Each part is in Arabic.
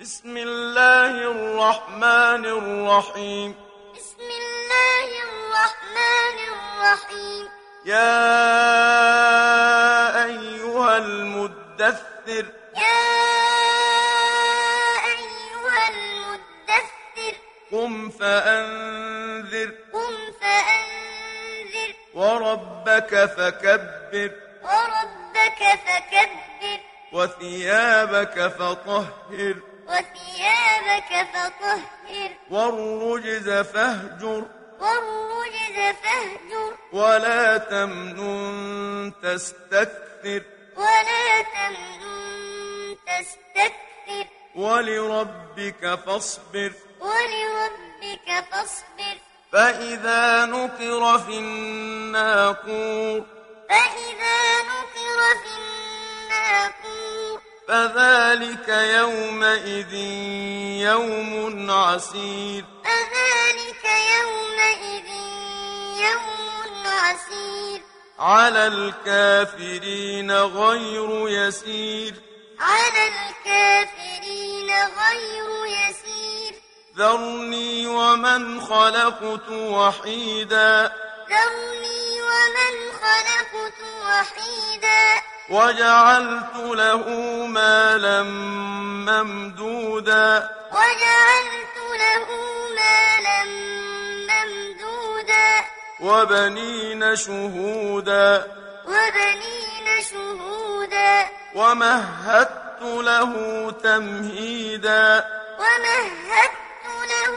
بسم الله الرحمن الرحيم. بسم الله الرحمن الرحيم. يا أيها المدثر. يا أيها المدثر. قم فأنذر. قم فأنذر. وربك فكبر. وربك فكبر. وثيابك فطهر. وثيابك فطهر. والرجز فاهجر. والرجز فاهجر. ولا تمنن تستكثر. ولا تمنن تستكثر. ولربك فاصبر. ولربك فاصبر. فإذا نقر في الناقور. فإذا نقر في الناقور فذلك يومئذ يوم عسير. فذلك يومئذ يوم عسير. على الكافرين غير يسير. على الكافرين غير يسير. ذرني ومن خلقت وحيدا. ذرني ومن خلقت وحيدا. وجعلت له مالا ممدودا. وجعلت له مالا ممدودا. وبنين شهودا. وبنين شهودا. ومهدت له تمهيدا. ومهدت له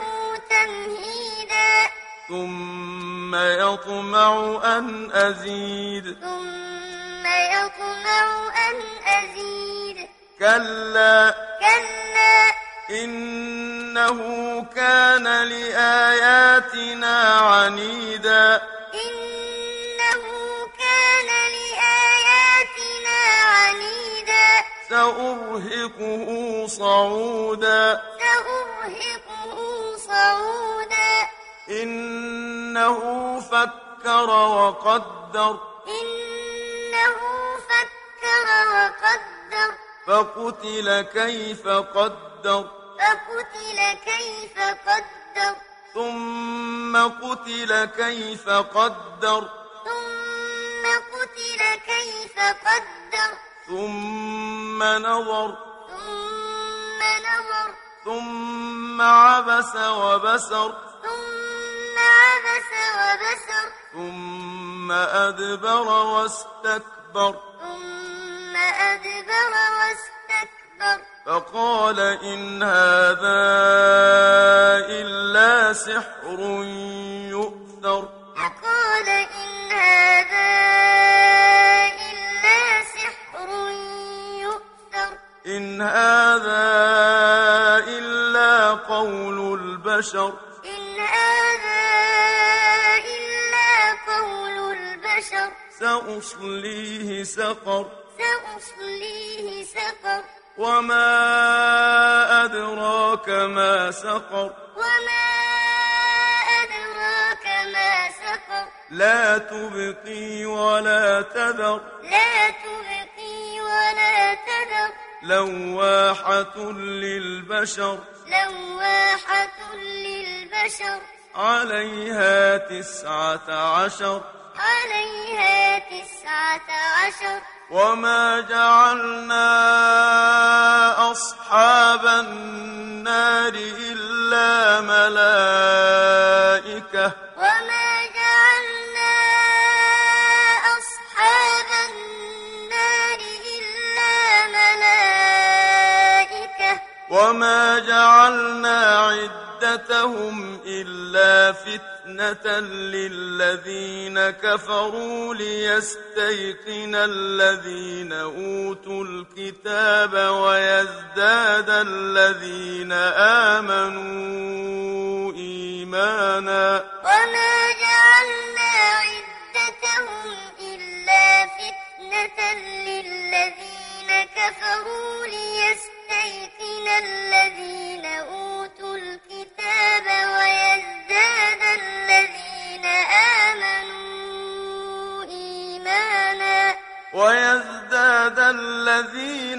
تمهيدا. ثم يطمع أن أزيد. ثم يطمع أن أزيد. كلا. كلا. إنه كان لآياتنا عنيدا. إنه كان لآياتنا عنيدا. سأرهقه صعودا. سأرهقه صعودا. إنه فكر وقدر. فقتل كيف قدر. فقتل كيف قدر. ثم قتل كيف قدر. ثم قتل كيف قدر. ثم نظر. ثم نظر. ثم عبس وبسر. ثم عبس وبسر. ثم أدبر واستكبر. ثم واستكبر. فقال إن هذا إلا سحر يؤثر. فقال إن هذا إلا سحر يؤثر. إن هذا إلا قول البشر. إن هذا إلا قول البشر. سأصليه سقر. وما أدراك ما سقر وما أدراك ما سقر لا تبقي ولا تذر لا تبقي ولا تذر لواحة للبشر لواحة للبشر عليها تسعة عشر عليها تسعة عشر وما جعلنا أصحاب النار إلا ملائكة. وما جعلنا أصحاب النار إلا ملائكة. وما جعلنا عدتهم إلا فتنة للذين كفروا ليستيقن الذين أوتوا الكتاب ويزداد الذين آمنوا إيمانا وما جعلنا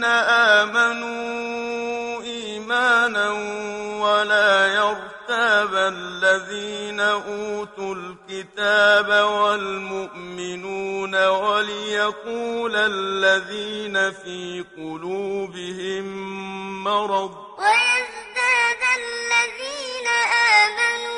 الذين آمنوا إيمانا ولا يرتاب الذين أوتوا الكتاب والمؤمنون وليقول الذين في قلوبهم مرض ويزداد الذين آمنوا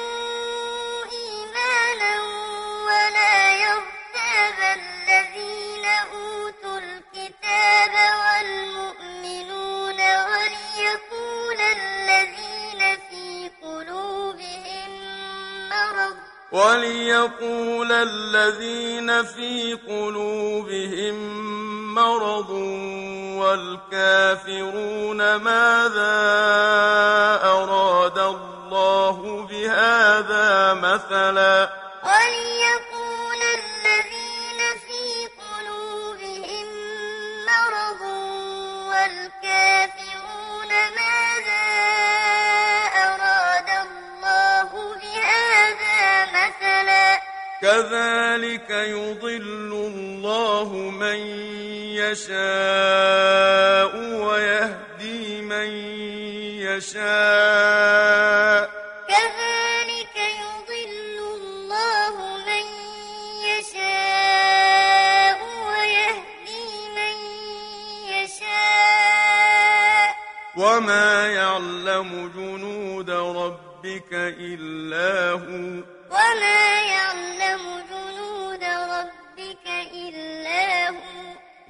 وليقول الذين في قلوبهم مرض والكافرون ماذا أراد الله بهذا مثلا كذلك يضل الله من يشاء ويهدي من يشاء. كذلك يضل الله من يشاء ويهدي من يشاء. وما يعلم جنود ربك إلا هو. وما يعلم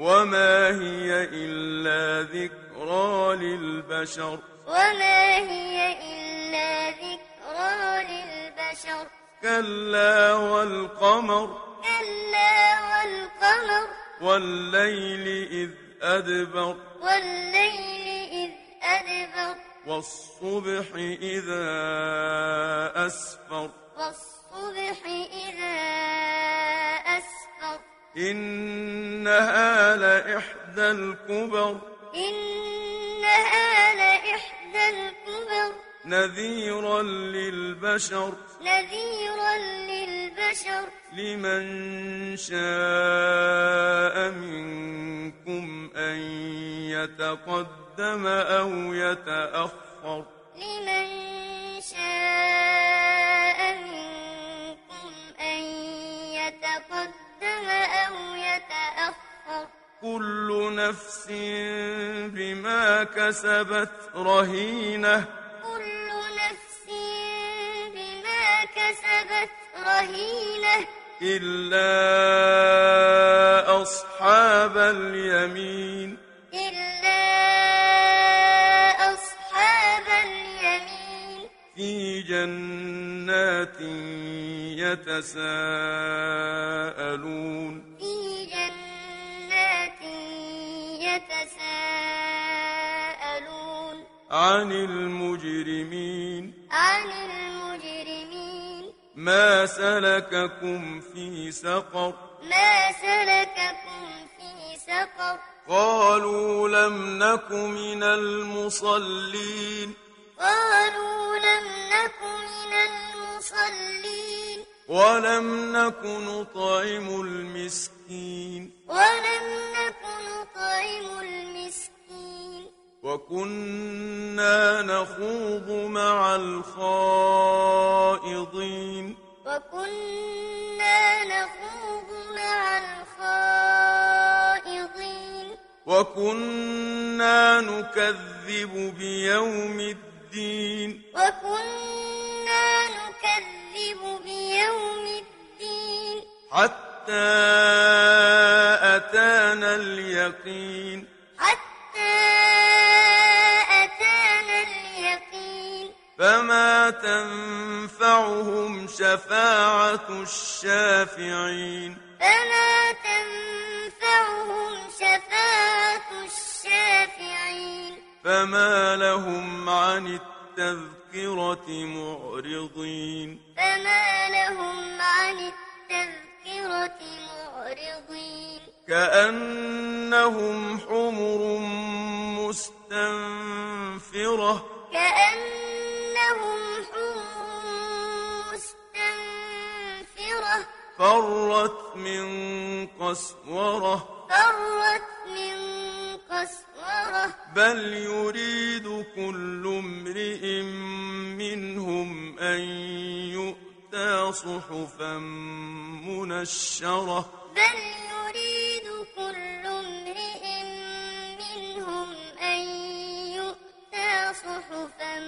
وما هي إلا ذكرى للبشر وما هي إلا ذكرى للبشر كلا والقمر كلا والقمر والليل إذ أدبر والليل إذ أدبر والصبح إذا أسفر والصبح إذا أسفر إنها لإحدى الكبر. إنها لإحدى الكبر. نذيرا للبشر. نذيرا للبشر. لمن شاء منكم أن يتقدم أو يتأخر. لمن نفس بما كسبت رهينة. كل نفس بما كسبت رهينة. إلا أصحاب اليمين. إلا أصحاب اليمين. في جنات يتساءلون. في يتساءلون عن المجرمين. عن المجرمين. ما سلككم في سقر؟ ما سلككم في سقر؟ قالوا لم نك من المصلين. قالوا لم نك من المصلين. ولم نك نطعم المسكين. ولم نك نطعم المسكين. وكنا نخوض مع الخائضين. وكنا نخوض مع الخائضين. وكنا نكذب بيوم الدين. وكنا حتى أتانا اليقين. حتى أتانا اليقين. فما تنفعهم شفاعة الشافعين. فما تنفعهم شفاعة الشافعين. فما لهم عن التذكرة معرضين. فما لهم عن التذكرة معرضين. كأنهم حمر مستنفرة. كأنهم حمر مستنفرة. فرت من قسورة. فرت من قسورة. بل يريد كل امرئ منهم أن صحفا منشرة. بل يريد كل امرئ منهم أن يؤتى صحفا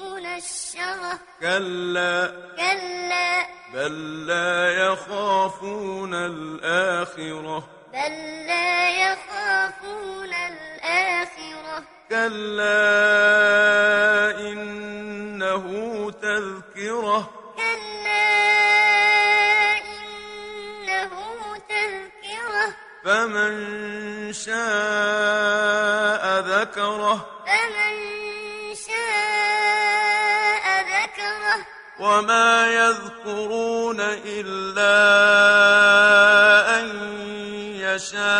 منشرة. كلا. كلا. بل لا يخافون الآخرة. بل لا يخافون الآخرة. كلا. إنه تذكرة. فمن شاء ذكره فمن شاء ذكره وما يذكرون إلا أن يشاء